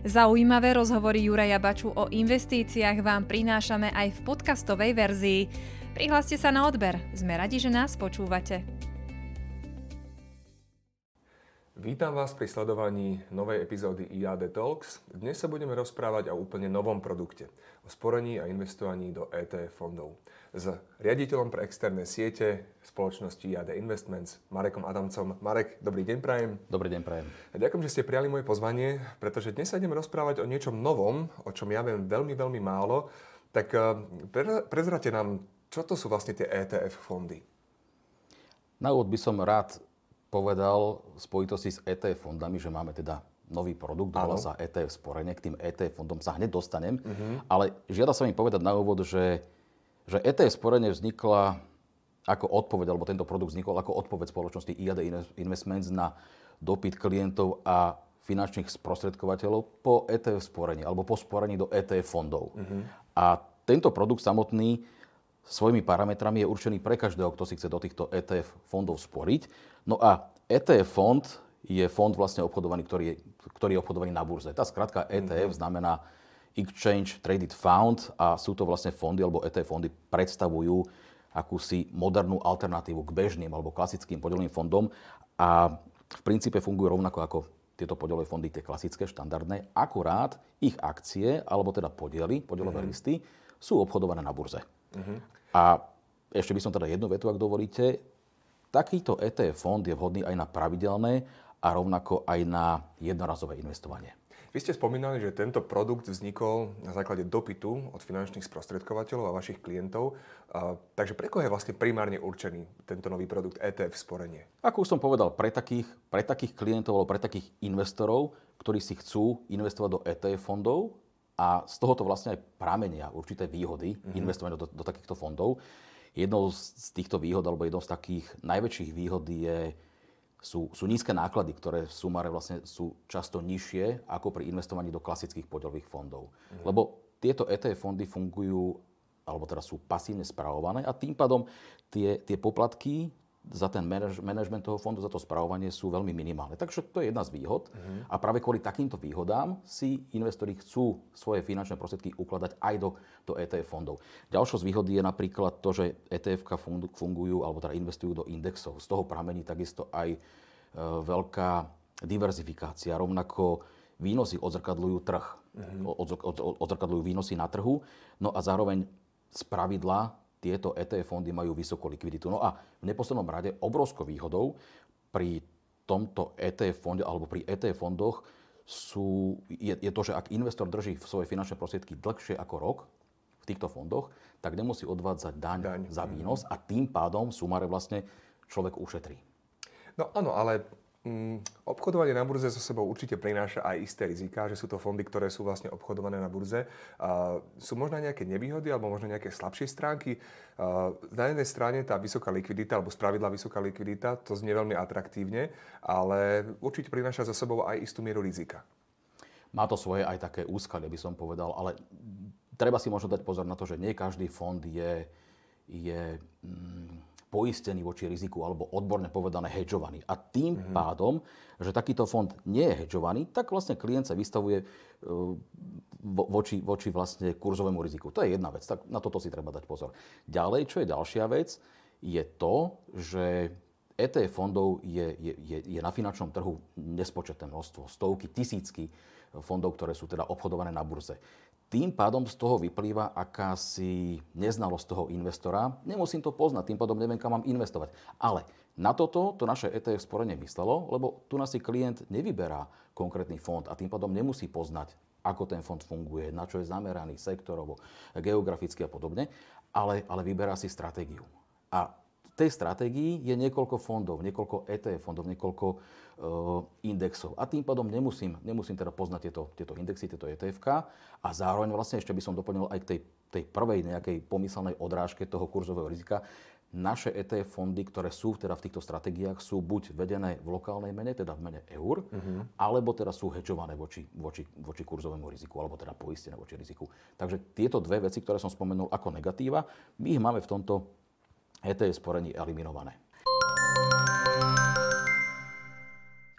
Zaujímavé rozhovory Juraja Baču o investíciách vám prinášame aj v podcastovej verzii. Prihláste sa na odber, sme radi, že nás počúvate. Vítam vás pri sledovaní novej epizódy IAD Talks. Dnes sa budeme rozprávať o úplne novom produkte, o sporení a investovaní do ETF fondov s riaditeľom pre externé siete spoločnosti AD Investments, Marekom Adamcom. Marek, dobrý deň prajem. Dobrý deň prajem. Ďakujem, že ste prijali moje pozvanie, pretože dnes sa ideme rozprávať o niečom novom, o čom ja viem veľmi, veľmi málo. Tak eh, prezrate nám, čo to sú vlastne tie ETF fondy? Na úvod by som rád povedal v spojitosti s ETF fondami, že máme teda nový produkt, volá sa ETF sporenie. K tým ETF fondom sa hneď dostanem. Uh-huh. Ale žiada sa mi povedať na úvod, že že ETF sporenie vznikla ako odpoveď, alebo tento produkt vznikol ako odpoveď spoločnosti IAD Investments na dopyt klientov a finančných sprostredkovateľov po ETF sporení alebo po sporení do ETF fondov. Uh-huh. A tento produkt samotný svojimi parametrami je určený pre každého, kto si chce do týchto ETF fondov sporiť. No a ETF fond je fond vlastne obchodovaný, ktorý je, ktorý je obchodovaný na burze. Tá skratka ETF uh-huh. znamená Exchange Traded Fund a sú to vlastne fondy, alebo ETF fondy predstavujú akúsi modernú alternatívu k bežným alebo klasickým podelovým fondom a v princípe fungujú rovnako ako tieto podielové fondy, tie klasické, štandardné, akurát ich akcie, alebo teda podiely, podielové mm-hmm. listy, sú obchodované na burze. Mm-hmm. A ešte by som teda jednu vetu, ak dovolíte. Takýto ETF fond je vhodný aj na pravidelné a rovnako aj na jednorazové investovanie. Vy ste spomínali, že tento produkt vznikol na základe dopytu od finančných sprostredkovateľov a vašich klientov. A, takže pre koho je vlastne primárne určený tento nový produkt ETF sporenie? Ako už som povedal, pre takých, pre takých klientov alebo pre takých investorov, ktorí si chcú investovať do ETF fondov a z tohoto vlastne aj pramenia určité výhody mm-hmm. investovania do, do takýchto fondov. Jednou z týchto výhod alebo jednou z takých najväčších výhod je sú, sú nízke náklady, ktoré v sumáre vlastne sú často nižšie ako pri investovaní do klasických podielových fondov. Mm. Lebo tieto ETF fondy fungujú, alebo teda sú pasívne spravované a tým pádom tie, tie poplatky za ten manažment toho fondu, za to spravovanie sú veľmi minimálne. Takže to je jedna z výhod. Uh-huh. A práve kvôli takýmto výhodám si investori chcú svoje finančné prostriedky ukladať aj do, do ETF fondov. Ďalšou z výhod je napríklad to, že ETF fungujú, alebo teda investujú do indexov. Z toho pramení takisto aj e, veľká diverzifikácia. Rovnako výnosy odzrkadľujú trh. Uh-huh. Odzrkadľujú výnosy na trhu. No a zároveň z pravidla tieto ETF fondy majú vysokú likviditu. No a v neposlednom rade obrovskou výhodou pri tomto ETF fonde alebo pri ETF fondoch sú, je, je to, že ak investor drží svoje finančné prostriedky dlhšie ako rok v týchto fondoch, tak nemusí odvádzať daň, daň. za výnos a tým pádom sumáre vlastne človek ušetrí. No áno, ale obchodovanie na burze so sebou určite prináša aj isté rizika, že sú to fondy, ktoré sú vlastne obchodované na burze. A sú možno nejaké nevýhody alebo možno nejaké slabšie stránky. A na jednej strane tá vysoká likvidita alebo spravidla vysoká likvidita, to znie veľmi atraktívne, ale určite prináša za sebou aj istú mieru rizika. Má to svoje aj také úskalie, by som povedal, ale treba si možno dať pozor na to, že nie každý fond je, je mm, poistený voči riziku alebo odborne povedané hedžovaný. A tým mm-hmm. pádom, že takýto fond nie je hedžovaný, tak vlastne klient sa vystavuje e, voči, voči vlastne kurzovému riziku. To je jedna vec, tak na toto si treba dať pozor. Ďalej, čo je ďalšia vec, je to, že ETF fondov je, je, je, je na finančnom trhu nespočetné množstvo, stovky, tisícky fondov, ktoré sú teda obchodované na burze. Tým pádom z toho vyplýva akási neznalosť toho investora. Nemusím to poznať, tým pádom neviem, kam mám investovať. Ale na toto to naše ETF sporenie myslelo, lebo tu nás si klient nevyberá konkrétny fond a tým pádom nemusí poznať, ako ten fond funguje, na čo je zameraný sektorovo, geograficky a podobne, ale, ale vyberá si stratégiu. A tej stratégii je niekoľko fondov, niekoľko ETF fondov, niekoľko uh, indexov. A tým pádom nemusím, nemusím teda poznať tieto, tieto indexy, tieto etf A zároveň vlastne ešte by som doplnil aj k tej, tej prvej nejakej pomyselnej odrážke toho kurzového rizika. Naše ETF fondy, ktoré sú teda v týchto stratégiách, sú buď vedené v lokálnej mene, teda v mene eur, uh-huh. alebo teda sú hedžované voči, voči, voči kurzovému riziku, alebo teda poistené voči riziku. Takže tieto dve veci, ktoré som spomenul ako negatíva, my ich máme v tomto ETS sporení eliminované.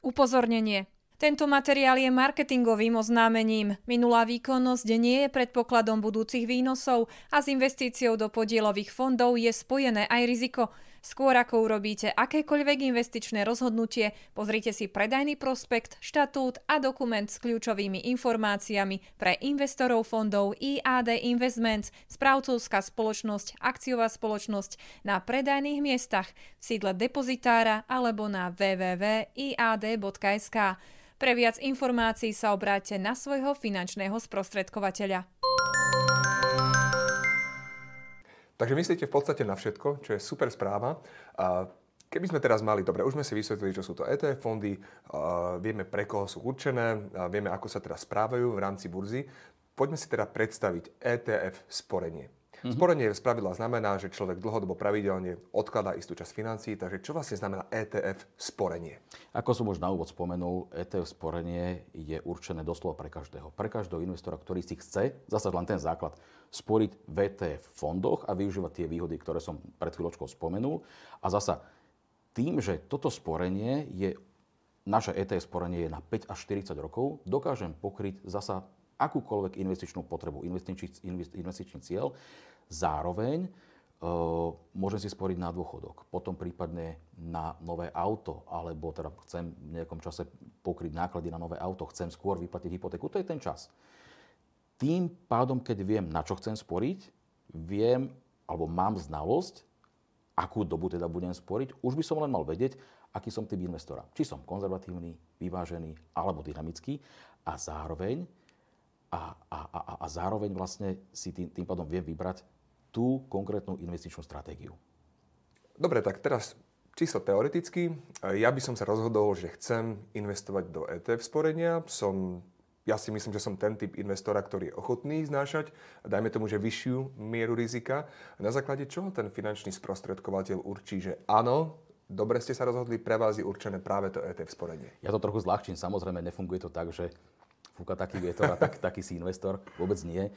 Upozornenie. Tento materiál je marketingovým oznámením. Minulá výkonnosť nie je predpokladom budúcich výnosov a s investíciou do podielových fondov je spojené aj riziko. Skôr ako urobíte akékoľvek investičné rozhodnutie, pozrite si predajný prospekt, štatút a dokument s kľúčovými informáciami pre investorov fondov IAD Investments, správcovská spoločnosť, akciová spoločnosť na predajných miestach v sídle depozitára alebo na www.iad.sk. Pre viac informácií sa obráťte na svojho finančného sprostredkovateľa. Takže myslíte v podstate na všetko, čo je super správa. A keby sme teraz mali, dobre, už sme si vysvetlili, čo sú to ETF fondy, vieme pre koho sú určené, vieme ako sa teraz správajú v rámci burzy. Poďme si teda predstaviť ETF sporenie. Mm-hmm. Sporenie z pravidla znamená, že človek dlhodobo pravidelne odkladá istú časť financií, takže čo vlastne znamená ETF sporenie? Ako som už na úvod spomenul, ETF sporenie je určené doslova pre každého. Pre každého investora, ktorý si chce, zase len ten základ, sporiť v ETF fondoch a využívať tie výhody, ktoré som pred chvíľočkou spomenul. A zasa tým, že toto sporenie je naše ETF sporenie je na 5 až 40 rokov, dokážem pokryť zasa akúkoľvek investičnú potrebu, investičný, investičný cieľ Zároveň uh, môžem si sporiť na dôchodok, potom prípadne na nové auto, alebo teda chcem v nejakom čase pokryť náklady na nové auto, chcem skôr vyplatiť hypotéku, to je ten čas. Tým pádom, keď viem, na čo chcem sporiť, viem, alebo mám znalosť, akú dobu teda budem sporiť, už by som len mal vedieť, aký som typ investora. Či som konzervatívny, vyvážený alebo dynamický a zároveň a, a, a, a zároveň vlastne si tým, tým pádom viem vybrať tú konkrétnu investičnú stratégiu. Dobre, tak teraz čisto teoreticky. Ja by som sa rozhodol, že chcem investovať do ETF sporenia. Som, ja si myslím, že som ten typ investora, ktorý je ochotný znášať, dajme tomu, že vyššiu mieru rizika. Na základe čoho ten finančný sprostredkovateľ určí, že áno, dobre ste sa rozhodli, pre vás je určené práve to ETF sporenie. Ja to trochu zľahčím, samozrejme nefunguje to tak, že fúka taký vietor a tak, taký si investor. Vôbec nie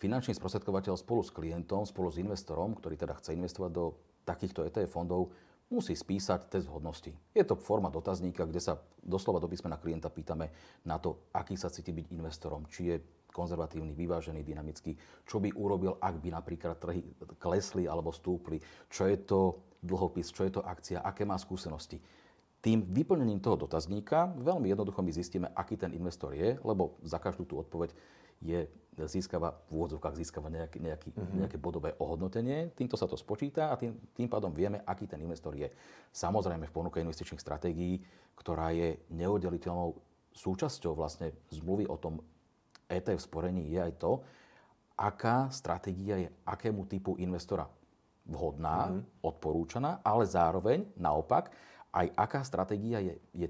finančný sprostredkovateľ spolu s klientom, spolu s investorom, ktorý teda chce investovať do takýchto ETF fondov, musí spísať test vhodnosti. Je to forma dotazníka, kde sa doslova do písmena klienta pýtame na to, aký sa cíti byť investorom, či je konzervatívny, vyvážený, dynamický, čo by urobil, ak by napríklad trhy klesli alebo stúpli, čo je to dlhopis, čo je to akcia, aké má skúsenosti. Tým vyplnením toho dotazníka veľmi jednoducho my zistíme, aký ten investor je, lebo za každú tú odpoveď je, získava, v úvodzovkách získava nejaký, nejaký, mm-hmm. nejaké bodové ohodnotenie. Týmto sa to spočíta a tým, tým pádom vieme, aký ten investor je. Samozrejme v ponuke investičných stratégií, ktorá je neoddeliteľnou súčasťou vlastne zmluvy o tom ETF sporení, je aj to, aká stratégia je akému typu investora vhodná, mm-hmm. odporúčaná, ale zároveň naopak aj aká stratégia je, je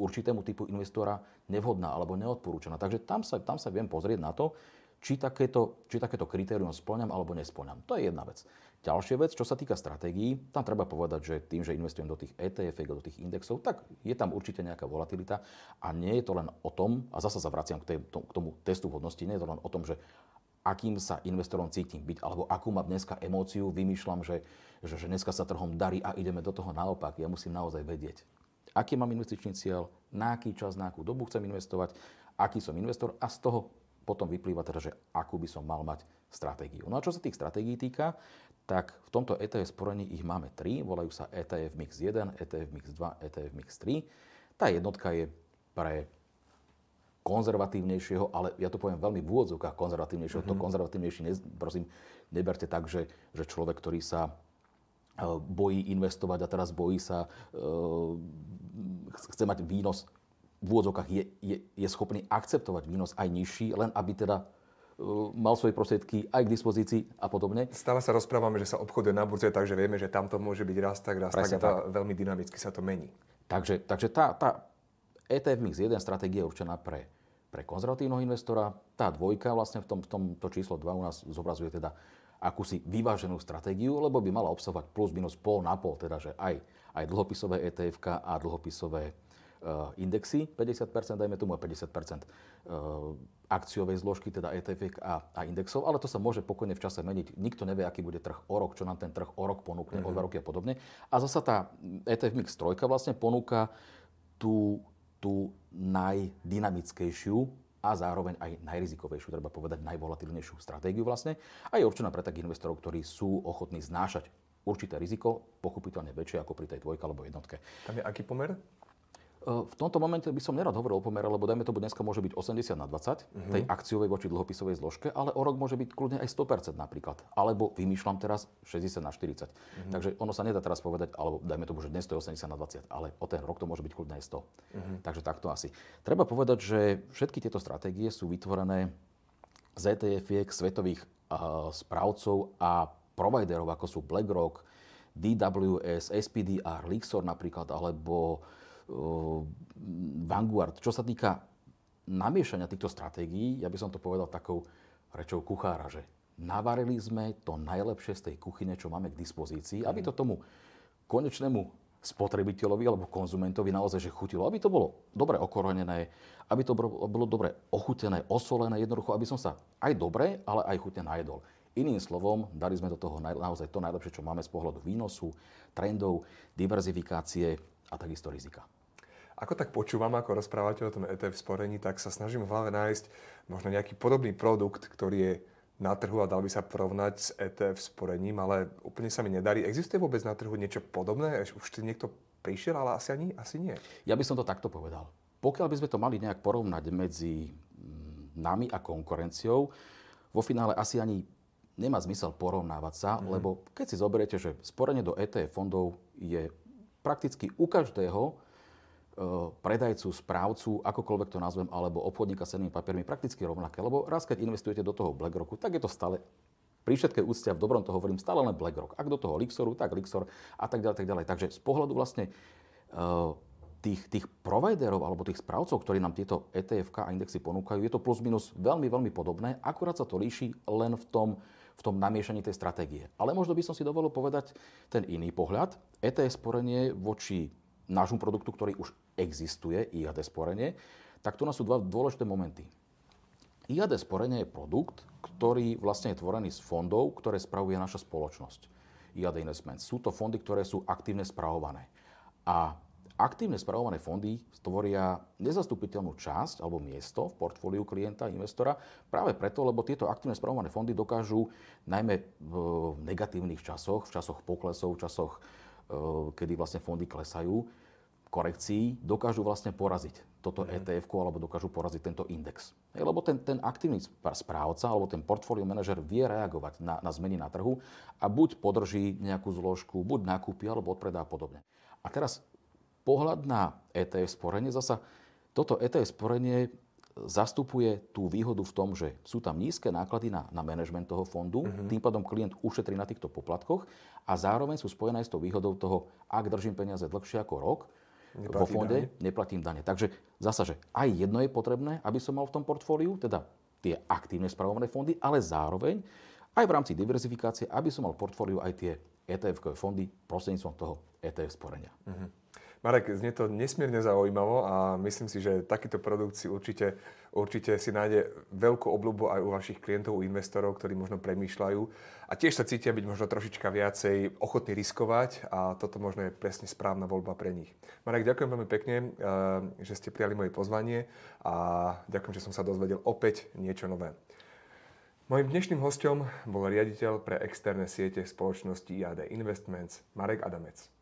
určitému typu investora nevhodná alebo neodporúčaná. Takže tam sa, tam sa viem pozrieť na to, či takéto, či takéto kritérium splňam alebo nesplňam. To je jedna vec. Ďalšia vec, čo sa týka stratégií, tam treba povedať, že tým, že investujem do tých ETF, do tých indexov, tak je tam určite nejaká volatilita a nie je to len o tom, a zase sa vraciam k, k tomu testu vhodnosti, nie je to len o tom, že akým sa investorom cítim byť, alebo akú mám dneska emóciu, vymýšľam, že, že, že dneska sa trhom darí a ideme do toho naopak. Ja musím naozaj vedieť, aký mám investičný cieľ, na aký čas, na akú dobu chcem investovať, aký som investor a z toho potom vyplýva teda, že akú by som mal mať stratégiu. No a čo sa tých stratégií týka, tak v tomto ETF sporení ich máme tri, volajú sa ETF Mix 1, ETF Mix 2, ETF Mix 3. Tá jednotka je pre konzervatívnejšieho, ale ja to poviem veľmi v úvodzovkách konzervatívnejšieho. Mm-hmm. To mhm. konzervatívnejší, prosím, neberte tak, že, že človek, ktorý sa Eh, bojí investovať a teraz bojí sa, eh, chce mať výnos v úvodzovkách, je, je, je schopný akceptovať výnos aj nižší, len aby teda eh, mal svoje prostriedky aj k dispozícii a podobne. Stále sa rozprávame, že sa obchoduje na burze, takže vieme, že tam to môže byť raz tak, raz Presne tak a veľmi dynamicky sa to mení. Takže, takže tá, tá ETF Mix 1 stratégia je určená pre, pre konzervatívneho investora. Tá dvojka vlastne v tom, v tomto číslo 2 u nás zobrazuje teda akúsi vyváženú stratégiu, lebo by mala obsahovať plus minus pol na pol, teda že aj, aj dlhopisové etf a dlhopisové uh, indexy, 50%, dajme tomu 50% uh, e, akciovej zložky, teda etf a, a indexov, ale to sa môže pokojne v čase meniť. Nikto nevie, aký bude trh o rok, čo nám ten trh o rok ponúkne, mm-hmm. o dva roky a podobne. A zasa tá ETF Mix 3 vlastne ponúka tú, tú najdynamickejšiu a zároveň aj najrizikovejšiu, treba povedať najvolatilnejšiu stratégiu vlastne a je určená pre takých investorov, ktorí sú ochotní znášať určité riziko, pochopiteľne väčšie ako pri tej dvojke alebo jednotke. Tam je aký pomer? V tomto momente by som nerad hovoril o pomere, lebo dajme tomu dneska môže byť 80 na 20 uh-huh. tej akciovej voči dlhopisovej zložke, ale o rok môže byť kľudne aj 100% napríklad. Alebo vymýšľam teraz 60 na 40. Uh-huh. Takže ono sa nedá teraz povedať, alebo dajme tomu, že dnes to je 80 na 20, ale o ten rok to môže byť kľudne aj 100. Uh-huh. Takže takto asi. Treba povedať, že všetky tieto stratégie sú vytvorené z etf svetových uh, správcov a providerov, ako sú BlackRock, DWS, SPDR, Lixor napríklad, alebo Vanguard. Čo sa týka namiešania týchto stratégií, ja by som to povedal takou rečou kuchára, že navarili sme to najlepšie z tej kuchyne, čo máme k dispozícii, aby to tomu konečnému spotrebiteľovi alebo konzumentovi naozaj že chutilo. Aby to bolo dobre okorenené, aby to bolo dobre ochutené, osolené, jednoducho, aby som sa aj dobre, ale aj chutne najedol. Iným slovom, dali sme do toho naozaj to najlepšie, čo máme z pohľadu výnosu, trendov, diverzifikácie a takisto rizika. Ako tak počúvam, ako rozprávate o tom ETF sporení, tak sa snažím v hlave nájsť možno nejaký podobný produkt, ktorý je na trhu a dal by sa porovnať s ETF sporením, ale úplne sa mi nedarí. Existuje vôbec na trhu niečo podobné? Už ti niekto prišiel, ale asi, ani, asi nie. Ja by som to takto povedal. Pokiaľ by sme to mali nejak porovnať medzi mm, nami a konkurenciou, vo finále asi ani nemá zmysel porovnávať sa, mm. lebo keď si zoberiete, že sporenie do ETF fondov je prakticky u každého predajcu, správcu, akokoľvek to nazvem, alebo obchodníka s cennými papiermi prakticky rovnaké. Lebo raz, keď investujete do toho BlackRocku, tak je to stále pri všetkej úcte v dobrom to hovorím, stále len BlackRock. Ak do toho Lixoru, tak Lixor a tak ďalej, tak ďalej. Takže z pohľadu vlastne uh, tých, tých providerov alebo tých správcov, ktorí nám tieto ETF a indexy ponúkajú, je to plus minus veľmi, veľmi podobné, akurát sa to líši len v tom, v tom namiešaní tej stratégie. Ale možno by som si dovolil povedať ten iný pohľad. ETF sporenie voči nášmu produktu, ktorý už existuje, IAD sporenie, tak tu nás sú dva dôležité momenty. IAD sporenie je produkt, ktorý vlastne je tvorený z fondov, ktoré spravuje naša spoločnosť. IAD Investments. Sú to fondy, ktoré sú aktívne spravované. A aktívne spravované fondy stvoria nezastupiteľnú časť alebo miesto v portfóliu klienta, investora, práve preto, lebo tieto aktívne spravované fondy dokážu najmä v negatívnych časoch, v časoch poklesov, v časoch, eh, kedy vlastne fondy klesajú, korekcií dokážu vlastne poraziť toto mm. ETF alebo dokážu poraziť tento index. Lebo ten, ten aktívny správca alebo ten portfólio manažer vie reagovať na, na zmeny na trhu a buď podrží nejakú zložku, buď nakúpi alebo odpredá a podobne. A teraz pohľad na ETF sporenie, zasa toto ETF sporenie zastupuje tú výhodu v tom, že sú tam nízke náklady na, na manažment toho fondu, mm-hmm. tým pádom klient ušetrí na týchto poplatkoch a zároveň sú spojené s tou výhodou toho, ak držím peniaze dlhšie ako rok, Neplatí vo fonde, dane. neplatím dane. Takže zasa, že aj jedno je potrebné, aby som mal v tom portfóliu, teda tie aktívne spravované fondy, ale zároveň aj v rámci diverzifikácie, aby som mal v portfóliu aj tie ETF-kové fondy prostredníctvom toho ETF sporenia. Uh-huh. Marek, znie to nesmierne zaujímavo a myslím si, že takýto produkt si určite, určite si nájde veľkú obľubu aj u vašich klientov, u investorov, ktorí možno premýšľajú a tiež sa cítia byť možno trošička viacej ochotní riskovať a toto možno je presne správna voľba pre nich. Marek, ďakujem veľmi pekne, eh, že ste prijali moje pozvanie a ďakujem, že som sa dozvedel opäť niečo nové. Mojím dnešným hostom bol riaditeľ pre externé siete spoločnosti IAD Investments Marek Adamec.